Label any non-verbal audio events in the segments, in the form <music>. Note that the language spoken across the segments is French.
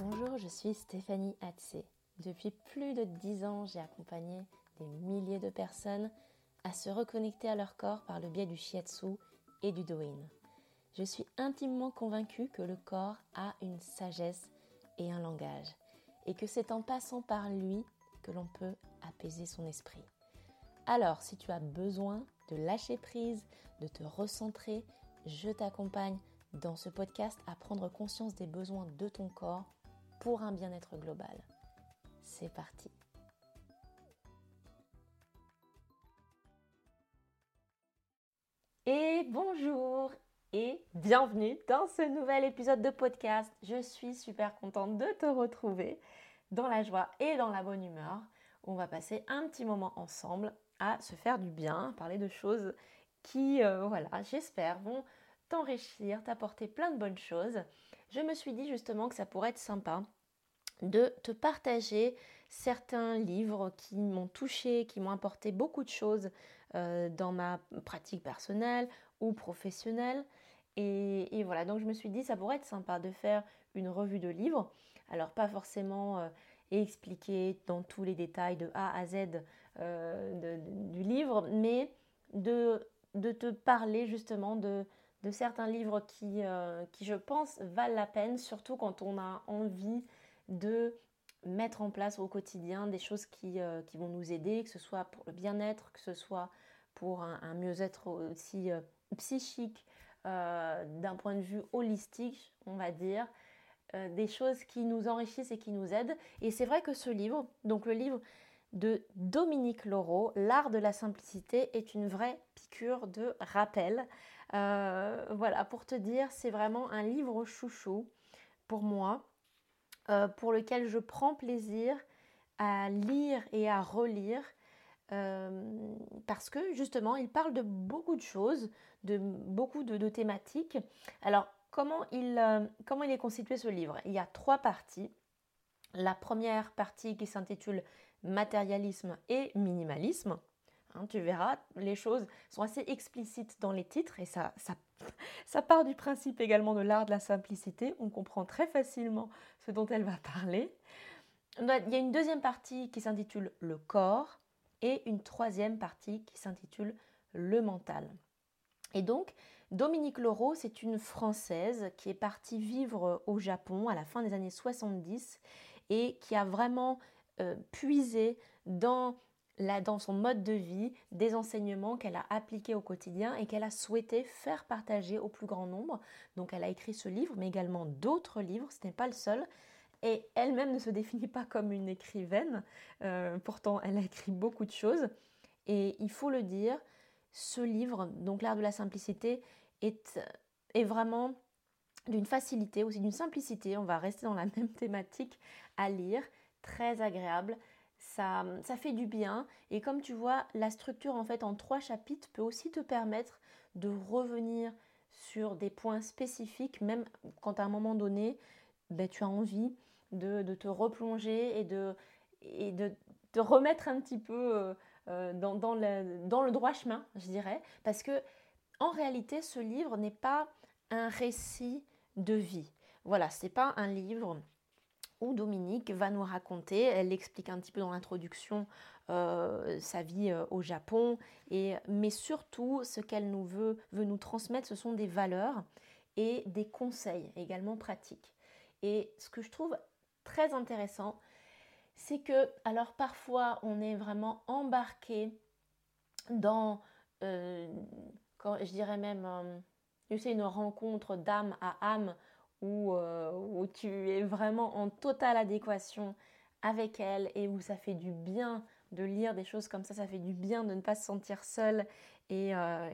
Bonjour, je suis Stéphanie Hatzé. Depuis plus de dix ans, j'ai accompagné des milliers de personnes à se reconnecter à leur corps par le biais du shiatsu et du doin. Je suis intimement convaincue que le corps a une sagesse et un langage, et que c'est en passant par lui que l'on peut apaiser son esprit. Alors, si tu as besoin de lâcher prise, de te recentrer, je t'accompagne dans ce podcast à prendre conscience des besoins de ton corps pour un bien-être global. C'est parti. Et bonjour et bienvenue dans ce nouvel épisode de podcast. Je suis super contente de te retrouver dans la joie et dans la bonne humeur. On va passer un petit moment ensemble à se faire du bien, parler de choses qui, euh, voilà, j'espère, vont t'enrichir, t'apporter plein de bonnes choses. Je me suis dit justement que ça pourrait être sympa de te partager certains livres qui m'ont touché, qui m'ont apporté beaucoup de choses euh, dans ma pratique personnelle ou professionnelle. Et, voilà, donc je me suis dit, ça pourrait être sympa de faire une revue de livres. Alors pas forcément euh, expliquer dans tous les détails de A à Z euh, du livre, mais de, te parler justement de, certains livres qui, je pense, valent la peine, surtout quand on a envie de mettre en place au quotidien des choses qui, euh, qui vont nous aider, que ce soit pour le bien-être, que ce soit pour un, mieux-être aussi euh, psychique, euh, d'un point de vue holistique, on va dire, des choses qui nous enrichissent et qui nous aident. Et c'est vrai que ce livre, donc le livre de Dominique Laureau, L'art de la simplicité, est une vraie piqûre de rappel. voilà, pour te dire, c'est vraiment un livre chouchou pour moi euh, pour lequel je prends plaisir à lire et à relire. Euh, parce que justement, il parle de beaucoup de choses, de beaucoup de, thématiques. Alors, comment il, euh, comment il est constitué ce livre? Il y a trois parties. La première partie qui s'intitule Matérialisme et minimalisme. Hein, tu verras, les choses sont assez explicites dans les titres et ça, ça, part du principe également de l'art de la simplicité. On comprend très facilement ce dont elle va parler. Il y a une deuxième partie qui s'intitule Le corps et une troisième partie qui s'intitule Le mental. Et donc, Dominique Laureau, c'est une Française qui est partie vivre au Japon à la fin des années 70 et qui a vraiment euh, puisé dans dans son mode de vie des enseignements qu'elle a appliqués au quotidien et qu'elle a souhaité faire partager au plus grand nombre. Donc elle a écrit ce livre, mais également d'autres livres, ce n'est pas le seul. Et elle-même ne se définit pas comme une écrivaine, euh, pourtant elle a écrit beaucoup de choses. Et il faut le dire, ce livre, donc l'art de la simplicité, est, est vraiment d'une facilité, aussi d'une simplicité, on va rester dans la <laughs> même thématique à lire, très agréable ça, ça fait du bien. Et comme tu vois, la structure en fait en trois chapitres peut aussi te permettre de revenir sur des points spécifiques, même quand à un moment donné, ben, tu as envie de, te replonger et de, te remettre un petit peu euh, euh, dans, le, droit chemin, je dirais. Parce que en réalité, ce livre n'est pas un récit de vie. Voilà, ce n'est pas un livre où Dominique va nous raconter, elle explique un petit peu dans l'introduction euh, sa vie euh, au Japon, et, mais surtout ce qu'elle nous veut, veut nous transmettre, ce sont des valeurs et des conseils également pratiques. Et ce que je trouve très intéressant, c'est que, alors parfois on est vraiment embarqué dans, euh, quand, je dirais même, tu sais, une rencontre d'âme à âme euh, où, tu es vraiment en totale adéquation avec elle et où ça fait du bien de lire des choses comme ça, ça fait du bien de ne pas se sentir seul et, euh,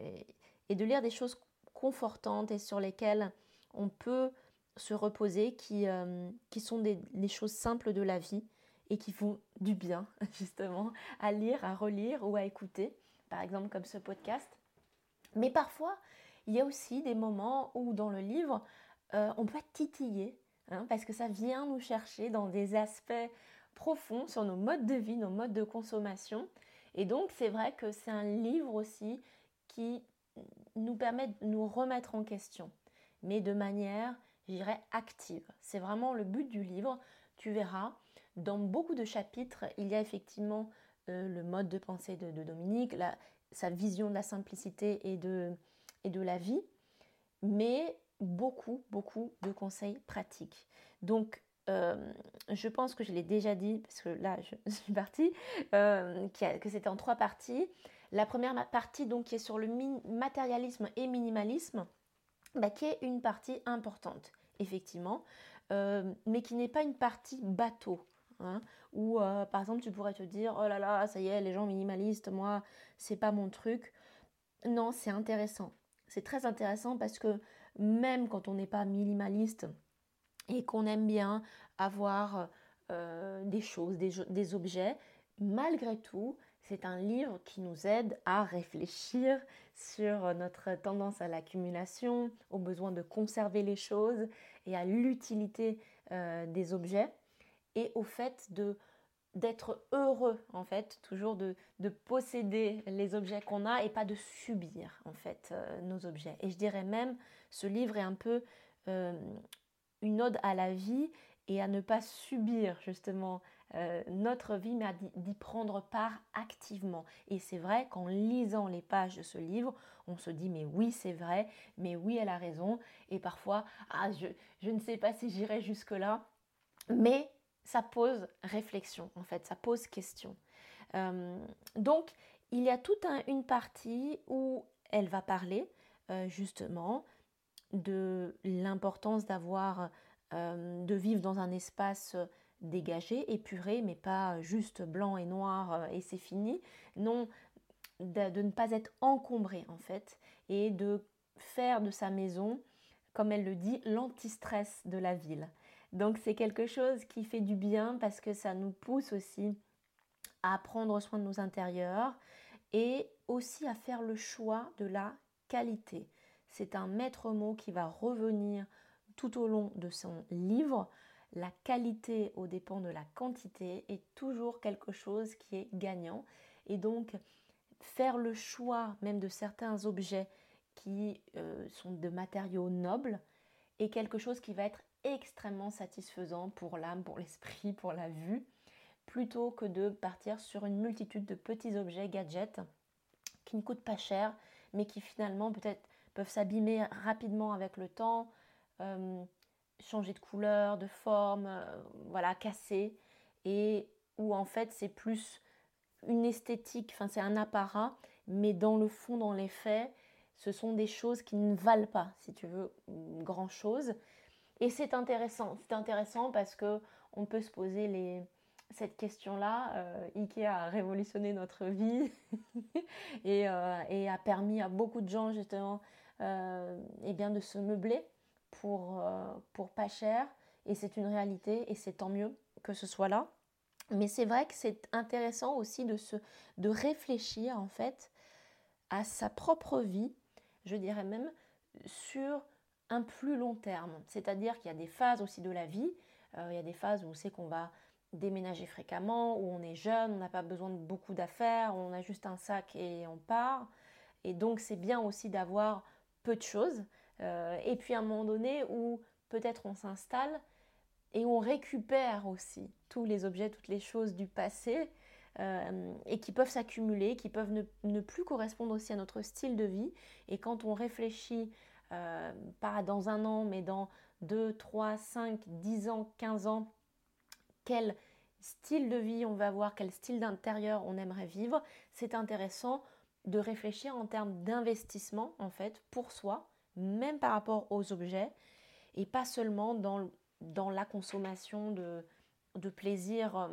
de lire des choses confortantes et sur lesquelles on peut se reposer, qui, euh, qui sont des, les choses simples de la vie et qui font du bien <laughs> justement à lire, à relire ou à écouter, par exemple comme ce podcast. Mais parfois, il y a aussi des moments où dans le livre, euh, on peut être titillé, hein, parce que ça vient nous chercher dans des aspects profonds sur nos modes de vie, nos modes de consommation. Et donc c'est vrai que c'est un livre aussi qui nous permet de nous remettre en question, mais de manière je dirais, active. C'est vraiment le but du livre. Tu verras, dans beaucoup de chapitres, il y a effectivement euh, le mode de pensée de, Dominique, sa vision de la simplicité et de, et de la vie, mais beaucoup, beaucoup de conseils pratiques. Donc, euh, je pense que je l'ai déjà dit, parce que là, je <laughs> suis partie, euh, que c'était en trois parties. La première partie, donc, qui est sur le matérialisme et minimalisme, bah, qui est une partie importante, effectivement, euh, mais qui n'est pas une partie bateau. Hein, où, par exemple, tu pourrais te dire, oh là là, ça y est, les gens minimalistes, moi, c'est pas mon truc. Non, c'est intéressant. C'est très intéressant parce que même quand on n'est pas minimaliste, et qu'on aime bien avoir euh, des choses, des, objets, malgré tout, c'est un livre qui nous aide à réfléchir sur notre tendance à l'accumulation, au besoin de conserver les choses et à l'utilité euh, des objets et au fait de d'être heureux en fait, toujours de, posséder les objets qu'on a et pas de subir en fait euh, nos objets. Et je dirais même, ce livre est un peu une ode à la vie et à ne pas subir justement euh, notre vie, mais d'y prendre part activement. Et c'est vrai qu'en lisant les pages de ce livre, on se dit mais oui c'est vrai, mais oui elle a raison. Et parfois, ah, je, je ne sais pas si j'irai jusque-là, mais ça pose réflexion en fait, ça pose question. Euh, donc il y a toute une partie où elle va parler euh, justement de l'importance d'avoir, euh, de vivre dans un espace dégagé, épuré, mais pas juste blanc et noir et c'est fini. Non, de, ne pas être encombré en fait et de faire de sa maison, comme elle le dit, l'antistress de la ville. Donc c'est quelque chose qui fait du bien parce que ça nous pousse aussi à prendre soin de nos intérieurs et aussi à faire le choix de la qualité c'est un maître mot qui va revenir tout au long de son livre. La qualité au dépend de la quantité est toujours quelque chose qui est gagnant. Et donc, faire le choix même de certains objets qui euh, sont de matériaux nobles est quelque chose qui va être extrêmement satisfaisant pour l'âme, pour l'esprit, pour la vue, plutôt que de partir sur une multitude de petits objets, gadgets, qui ne coûtent pas cher, mais qui finalement peut-être peuvent s'abîmer rapidement avec le temps, euh, changer de couleur, de forme, euh, voilà, casser, et où en fait c'est plus une esthétique, enfin c'est un apparat, mais dans le fond, dans les faits, ce sont des choses qui ne valent pas, si tu veux, grand chose. Et c'est intéressant, c'est intéressant parce que on peut se poser cette question-là. Euh, Ikea a révolutionné notre vie <laughs> et, et, a permis à beaucoup de gens justement euh, eh bien de se meubler pour, euh, pour pas cher. Et c'est une réalité et c'est tant mieux que ce soit là. Mais c'est vrai que c'est intéressant aussi de, se, de réfléchir en fait à sa propre vie, je dirais même sur un plus long terme. C'est-à-dire qu'il y a des phases aussi de la vie. Euh, il y a des phases où on sait qu'on va déménager fréquemment, où on est jeune, on n'a pas besoin de beaucoup d'affaires, on a juste un sac et on part. Et donc c'est bien aussi d'avoir peu de choses. Euh, et puis un moment donné où peut-être on s'installe et on récupère aussi tous les objets, toutes les choses du passé euh, et qui peuvent s'accumuler, qui peuvent ne, plus correspondre aussi à notre style de vie. Et quand on réfléchit, euh, pas dans un an, mais dans 2, 3, 5, 10 ans, 15 ans, quel style de vie on va avoir, quel style d'intérieur on aimerait vivre, c'est intéressant de réfléchir en termes d'investissement en fait pour soi, même par rapport aux objets, et pas seulement dans, la consommation de, de plaisir euh,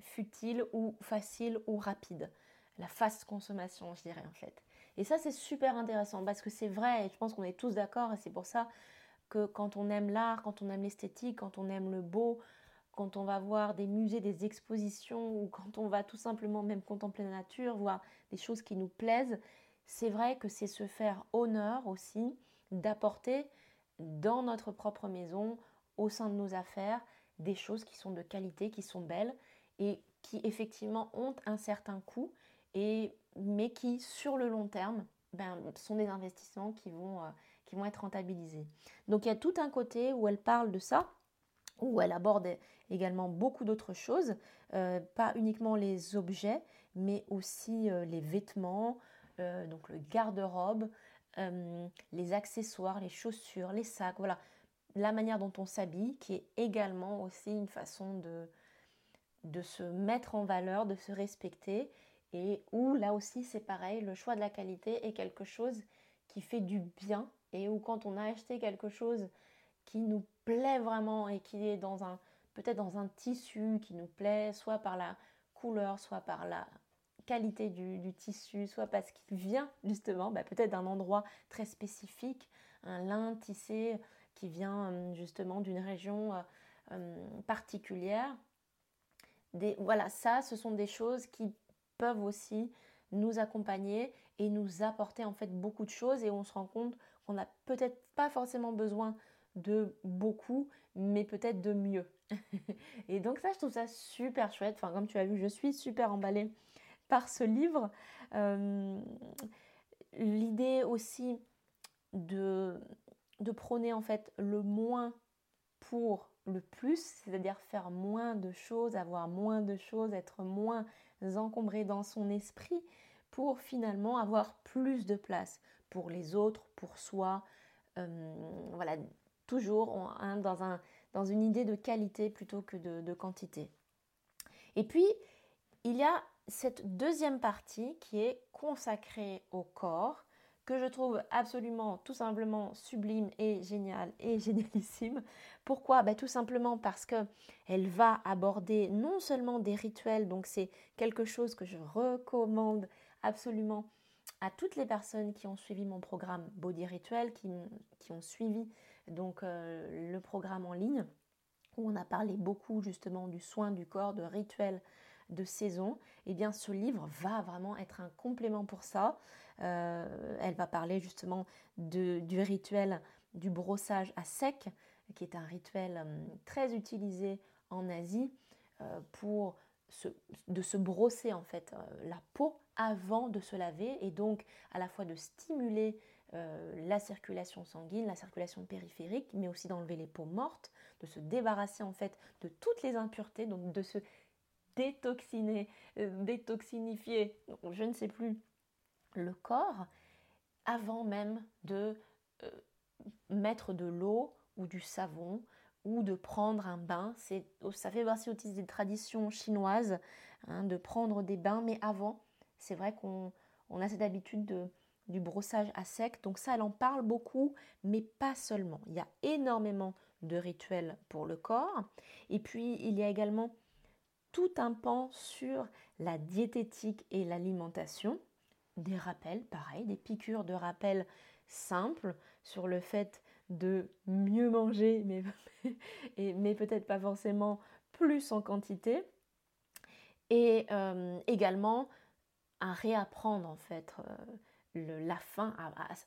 futile ou facile ou rapide. La fast consommation, je dirais en fait. Et ça, c'est super intéressant parce que c'est vrai, et je pense qu'on est tous d'accord, et c'est pour ça que quand on aime l'art, quand on aime l'esthétique, quand on aime le beau, quand on va voir des musées, des expositions ou quand on va tout simplement même contempler la nature, voir des choses qui nous plaisent, c'est vrai que c'est se faire honneur aussi d'apporter dans notre propre maison, au sein de nos affaires, des choses qui sont de qualité, qui sont belles et qui effectivement ont un certain coût, et, mais qui sur le long terme ben, sont des investissements qui vont, euh, qui vont être rentabilisés. Donc il y a tout un côté où elle parle de ça, où elle aborde également beaucoup d'autres choses, euh, pas uniquement les objets, mais aussi euh, les vêtements, donc le garde-robe, les accessoires, les chaussures, les sacs, voilà, la manière dont on s'habille, qui est également aussi une façon de, de se mettre en valeur, de se respecter, et où là aussi c'est pareil, le choix de la qualité est quelque chose qui fait du bien, et où quand on a acheté quelque chose qui nous plaît vraiment et qui est dans un peut-être dans un tissu qui nous plaît, soit par la couleur, soit par la qualité du, tissu, soit parce qu'il vient justement bah, peut-être d'un endroit très spécifique, un lin tissé qui vient hum, justement d'une région euh, hum, particulière. Voilà, ça, ce sont des choses qui peuvent aussi nous accompagner et nous apporter en fait beaucoup de choses et on se rend compte qu'on n'a peut-être pas forcément besoin de beaucoup, mais peut-être de mieux. <laughs> et donc ça, je trouve ça super chouette. Enfin, comme tu as vu, je suis super emballée par ce livre. Euh, l'idée aussi de, de prôner en fait le moins pour le plus, c'est-à-dire faire moins de choses, avoir moins de choses, être moins encombré dans son esprit pour finalement avoir plus de place pour les autres, pour soi. Euh, voilà, toujours dans, un, dans, une idée de qualité plutôt que de, quantité. Et puis, il y a cette deuxième partie qui est consacrée au corps, que je trouve absolument tout simplement sublime et génial et <laughs> génialissime. Pourquoi? Ben, Tout simplement parce que elle va aborder non seulement des rituels, donc c'est quelque chose que je recommande absolument à toutes les personnes qui ont suivi mon programme Body Rituel, qui, qui ont suivi donc euh, le programme en ligne où on a parlé beaucoup justement du soin du corps, de rituels de saison, eh bien ce livre va vraiment être un complément pour ça. Euh, elle va parler justement du rituel du brossage à sec, qui est un rituel euh, très utilisé en Asie pour de se brosser en fait la peau avant de se laver et donc à la fois de stimuler euh, la circulation sanguine, la circulation périphérique, mais aussi d'enlever les peaux mortes, de se débarrasser en fait de toutes les impuretés, donc de se détoxiner, euh, détoxinifier, je ne sais plus, le corps, avant même de euh, mettre de l'eau ou du savon ou de prendre un bain. ça fait partie aussi des traditions chinoises hein, de prendre des bains, mais avant, c'est vrai qu'on a cette habitude de du brossage à sec. Donc ça, elle en parle beaucoup, mais pas seulement. Il y a énormément de rituels pour le corps. Et puis, il y a également tout un pan sur la diététique et l'alimentation. Des rappels, pareil, des piqûres de rappels simples sur le fait de mieux manger, <laughs> mais, peut-être pas forcément plus en quantité. Et euh, également à réapprendre en fait euh, la faim,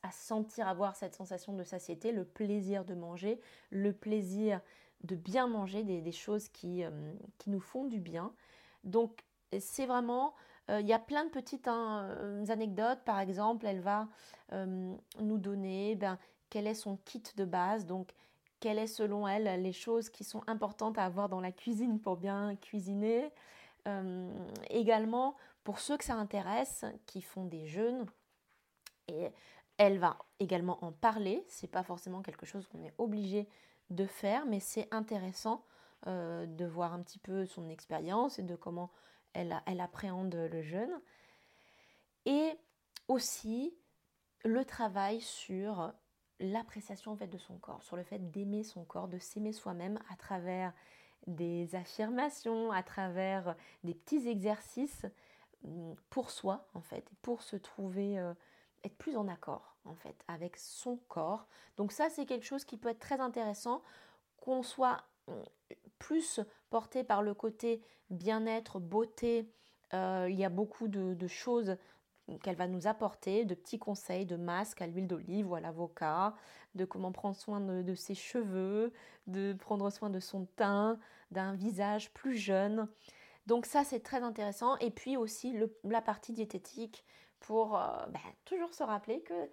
à, sentir avoir cette sensation de satiété, le plaisir de manger, le plaisir de bien manger, des, choses qui, euh, qui, nous font du bien. Donc c'est vraiment, euh, il y a plein de petites hein, euh, anecdotes. Par exemple, elle va nous donner ben, quel est son kit de base, donc quelles est selon elle les choses qui sont importantes à avoir dans la cuisine pour bien cuisiner. également, pour ceux que ça intéresse, qui font des jeûnes, et elle va également en parler. C'est pas forcément quelque chose qu'on est obligé de faire, mais c'est intéressant euh, de voir un petit peu son expérience et de comment elle, appréhende le jeûne. Et aussi le travail sur l'appréciation en fait de son corps, sur le fait d'aimer son corps, de s'aimer soi-même à travers des affirmations, à travers des petits exercices mm, pour soi en fait, pour se trouver euh, être plus en accord en fait avec son corps. Donc ça c'est quelque chose qui peut être très intéressant qu'on soit euh, plus porté par le côté bien-être, beauté. Euh, il y a beaucoup de, choses qu'elle va nous apporter, de petits conseils, de masques à l'huile d'olive ou à l'avocat, de comment prendre soin de, ses cheveux, de prendre soin de son teint, d'un visage plus jeune. Donc ça c'est très intéressant. Et puis aussi la partie diététique pour euh, ben, toujours se rappeler que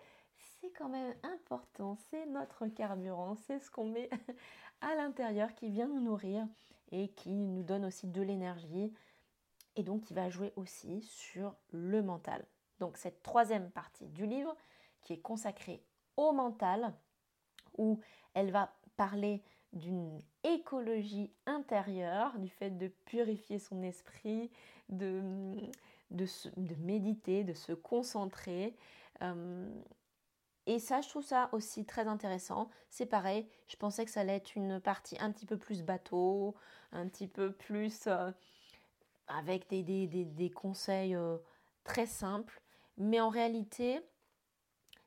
c'est quand même important, c'est notre carburant, c'est ce qu'on met <laughs> à l'intérieur qui vient nous nourrir et qui nous donne aussi de l'énergie et donc qui va jouer aussi sur le mental. Donc cette troisième partie du livre qui est consacrée au mental, où elle va parler d'une écologie intérieure, du fait de purifier son esprit, de, de, méditer, de se concentrer. Euh, et ça, je trouve ça aussi très intéressant. C'est pareil, je pensais que ça allait être une partie un petit peu plus bateau, un petit peu plus euh, avec des, des, conseils euh, très simples. Mais en réalité,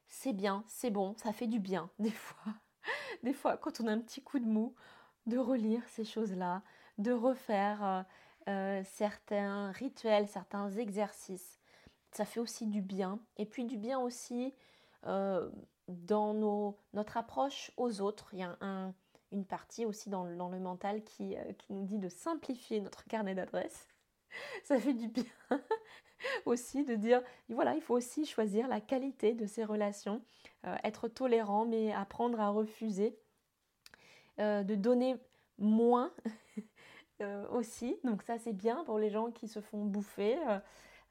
c'est bien, c'est bon, ça fait du bien <laughs> des fois. Des fois, quand on a un petit coup de mou, de relire ces choses-là, de refaire euh, euh, certains rituels, certains exercices. Ça fait aussi du bien. Et puis du bien aussi euh, dans notre approche aux autres. Il y a une partie aussi dans, le mental qui, qui nous dit de simplifier notre carnet d'adresses. <laughs> Ça fait du bien <laughs> aussi de dire, voilà, il faut aussi choisir la qualité de ses relations, euh, être tolérant, mais apprendre à refuser, euh, de donner moins euh, aussi. Donc ça, c'est bien pour les gens qui se font bouffer,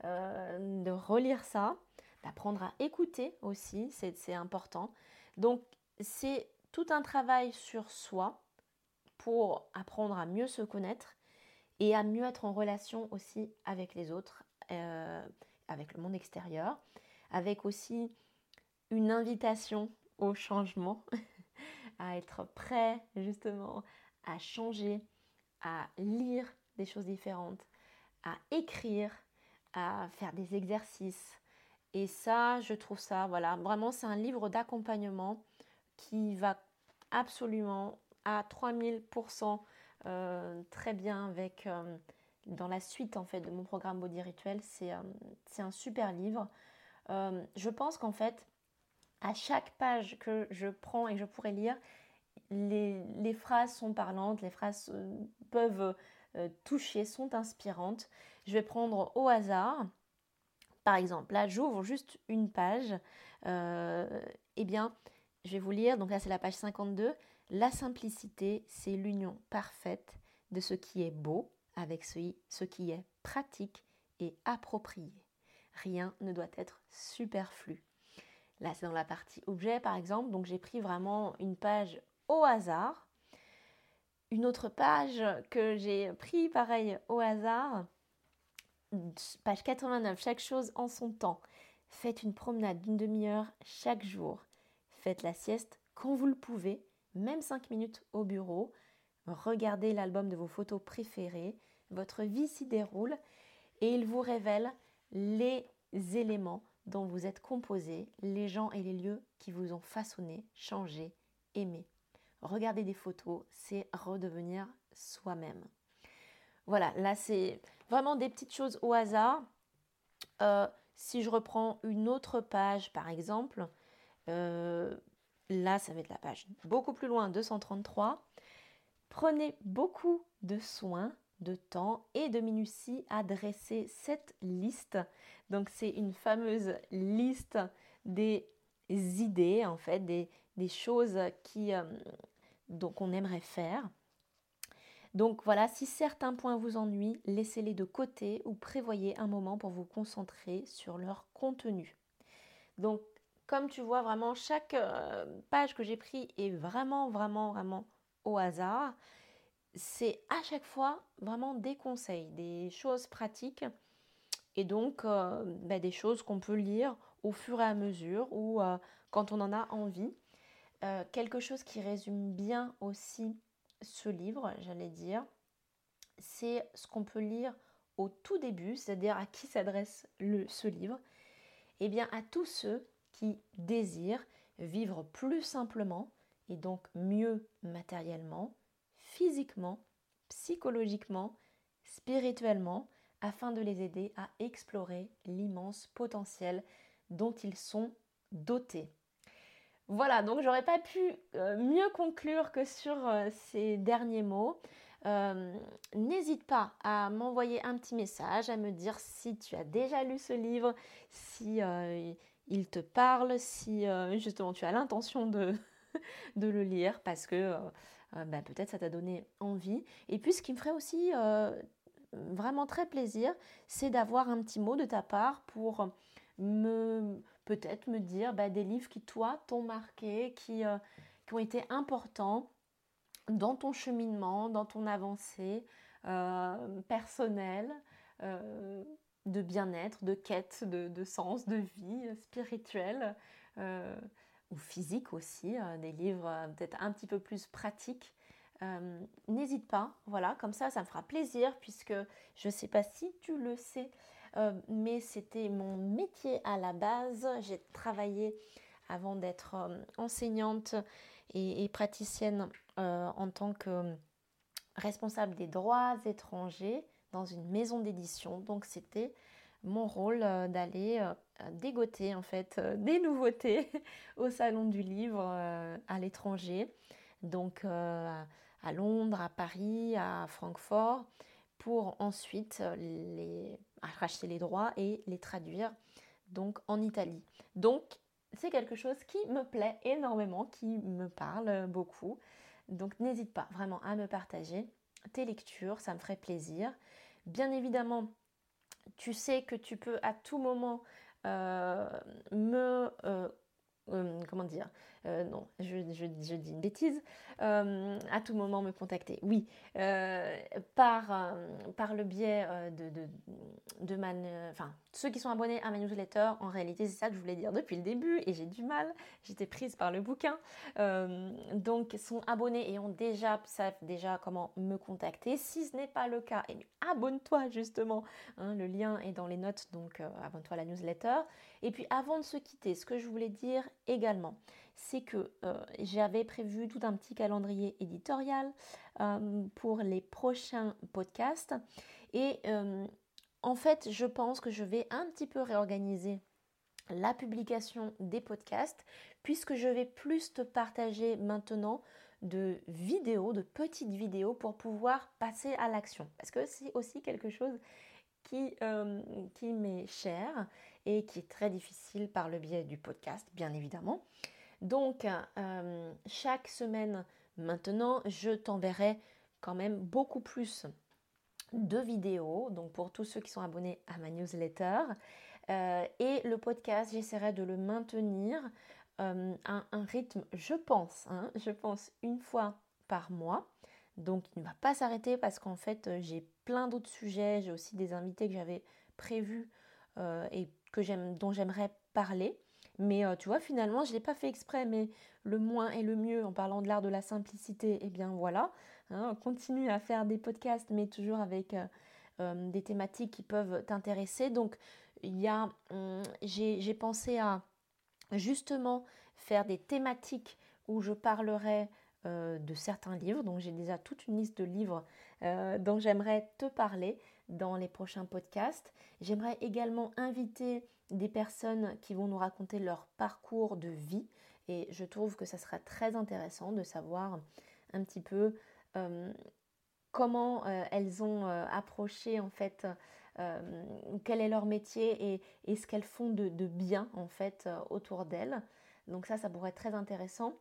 de relire ça, d'apprendre à écouter aussi, c'est important. Donc c'est tout un travail sur soi pour apprendre à mieux se connaître et à mieux être en relation aussi avec les autres, euh, avec le monde extérieur, avec aussi une invitation au changement, <laughs> à être prêt justement à changer, à lire des choses différentes, à écrire, à faire des exercices. Et ça, je trouve ça, voilà, vraiment c'est un livre d'accompagnement qui va absolument à 3000% euh, très bien avec euh, dans la suite en fait de mon programme Body Rituel. C'est euh, un super livre. je pense qu'en fait, à chaque page que je prends et que je pourrais lire, les, phrases sont parlantes, les phrases peuvent toucher, sont inspirantes. Je vais prendre au hasard. Par exemple, là, j'ouvre juste une page. eh bien, je vais vous lire. Donc là, c'est la page 52. La simplicité, c'est l'union parfaite de ce qui est beau avec ce qui est pratique et approprié. Rien ne doit être superflu. Là, c'est dans la partie objet, par exemple. Donc, j'ai pris vraiment une page au hasard. Une autre page que j'ai pris, pareil, au hasard. Page 89, chaque chose en son temps. Faites une promenade d'une demi-heure chaque jour. Faites la sieste quand vous le pouvez même 5 minutes au bureau, regardez l'album de vos photos préférées, votre vie s'y déroule et il vous révèle les éléments dont vous êtes composé, les gens et les lieux qui vous ont façonné, changé, aimé. Regarder des photos, c'est redevenir soi-même. Voilà, là c'est vraiment des petites choses au hasard. Euh, si je reprends une autre page par exemple, euh, Là, ça va être la page beaucoup plus loin, 233. Prenez beaucoup de soins, de temps et de minutie à dresser cette liste. Donc, c'est une fameuse liste des idées, en fait, des, choses qui, euh, donc on aimerait faire. Donc voilà, si certains points vous ennuient, laissez-les de côté ou prévoyez un moment pour vous concentrer sur leur contenu. Donc comme tu vois, vraiment, chaque euh, page que j'ai pris est vraiment, vraiment, vraiment au hasard. C'est à chaque fois vraiment des conseils, des choses pratiques et donc euh, bah, des choses qu'on peut lire au fur et à mesure ou euh, quand on en a envie. Quelque chose qui résume bien aussi ce livre, j'allais dire, c'est ce qu'on peut lire au tout début, c'est-à-dire à qui s'adresse ce livre Eh bien à tous ceux qui désirent vivre plus simplement et donc mieux matériellement, physiquement, psychologiquement, spirituellement, afin de les aider à explorer l'immense potentiel dont ils sont dotés. Voilà, donc j'aurais pas pu euh, mieux conclure que sur euh, ces derniers mots. Euh, n'hésite pas à m'envoyer un petit message, à me dire si tu as déjà lu ce livre, si il te parle, si justement tu as l'intention de, <laughs> de le lire parce que bah, peut-être ça t'a donné envie. Et puis ce qui me ferait aussi vraiment très plaisir, c'est d'avoir un petit mot de ta part pour me peut-être me dire bah, des livres qui toi t'ont marqué, qui, qui ont été importants dans ton cheminement, dans ton avancée euh, personnelle, euh, de bien-être, de quête, de, sens, de vie spirituelle euh, ou physique aussi, des livres peut-être un petit peu plus pratiques. N'hésite pas, voilà, comme ça, ça me fera plaisir puisque je ne sais pas si tu le sais, mais c'était mon métier à la base. J'ai travaillé avant d'être enseignante et, praticienne euh, en tant que responsable des droits étrangers dans une maison d'édition. Donc c'était mon rôle euh, d'aller euh, dégoter en fait des nouveautés <laughs> au salon du livre à l'étranger. Donc à Londres, à Paris, à Francfort pour ensuite les racheter les droits et les traduire donc en Italie. Donc c'est quelque chose qui me plaît énormément, qui me parle beaucoup. Donc n'hésite pas vraiment à me partager tes lectures, ça me ferait plaisir. Bien évidemment, tu sais que tu peux à tout moment euh, me euh, euh, comment dire euh, Non, je, dis une bêtise. Euh, à tout moment me contacter. Oui, par, par le biais de, de, de enfin, ceux qui sont abonnés à ma newsletter, en réalité, c'est ça que je voulais dire depuis le début et j'ai du mal. J'étais prise par le bouquin. donc, sont abonnés et ont déjà, savent déjà comment me contacter. Si ce n'est pas le cas, eh abonne-toi justement. Hein, le lien est dans les notes, donc abonne-toi à la newsletter. Et puis, avant de se quitter, ce que je voulais dire également, c'est que euh, j'avais prévu tout un petit calendrier éditorial euh, pour les prochains podcasts. Et euh, en fait, je pense que je vais un petit peu réorganiser la publication des podcasts puisque je vais plus te partager maintenant de vidéos, de petites vidéos pour pouvoir passer à l'action. Parce que c'est aussi quelque chose qui, qui m'est cher et qui est très difficile par le biais du podcast, bien évidemment. Donc, euh, chaque semaine maintenant, je t'enverrai quand même beaucoup plus de vidéos, donc pour tous ceux qui sont abonnés à ma newsletter. Euh, et le podcast, j'essaierai de le maintenir euh, à un rythme, je pense, hein, je pense une fois par mois. Donc il ne va pas s'arrêter parce qu'en fait j'ai plein d'autres sujets, j'ai aussi des invités que j'avais prévus et dont j'aimerais parler. Mais euh, tu vois, finalement, je ne l'ai pas fait exprès, mais le moins et le mieux en parlant de l'art de la simplicité, eh bien voilà, hein, on continue à faire des podcasts, mais toujours avec euh, euh, des thématiques qui peuvent t'intéresser. Donc, il y a, hum, j'ai pensé à justement faire des thématiques où je parlerai de certains livres. Donc, j'ai déjà toute une liste de livres dont j'aimerais te parler dans les prochains podcasts. J'aimerais également inviter des personnes qui vont nous raconter leur parcours de vie et je trouve que ça sera très intéressant de savoir un petit peu euh, comment euh, elles ont euh, approché en fait quel est leur métier et, ce qu'elles font de, bien en fait autour d'elles. Donc ça, ça pourrait être très intéressant.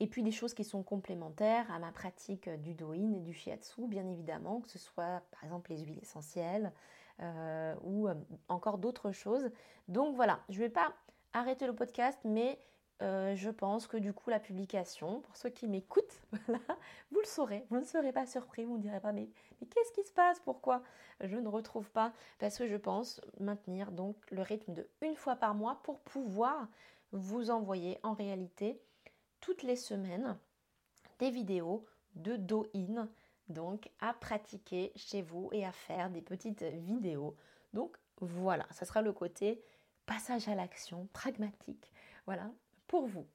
Et puis des choses qui sont complémentaires à ma pratique du doin et du shiatsu, bien évidemment, que ce soit par exemple les huiles essentielles euh, ou euh, encore d'autres choses. Donc voilà, je ne vais pas arrêter le podcast, mais euh, je pense que du coup la publication, pour ceux qui m'écoutent, <laughs> vous le saurez, vous ne serez pas surpris, vous ne direz pas mais, mais qu'est-ce qui se passe, pourquoi? Je ne retrouve pas, parce que je pense maintenir donc le rythme de une fois par mois pour pouvoir vous envoyer en réalité toutes les semaines des vidéos de do-in, donc à pratiquer chez vous et à faire des petites vidéos. Donc voilà, ça sera le côté passage à l'action, pragmatique, voilà, pour vous.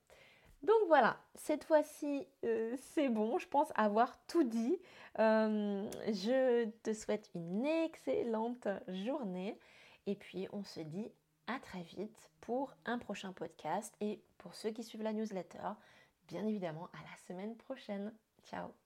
Donc voilà, cette fois-ci, euh, c'est bon, je pense avoir tout dit. Euh, je te souhaite une excellente journée et puis on se dit à très vite pour un prochain podcast et pour ceux qui suivent la newsletter, bien évidemment à la semaine prochaine. Ciao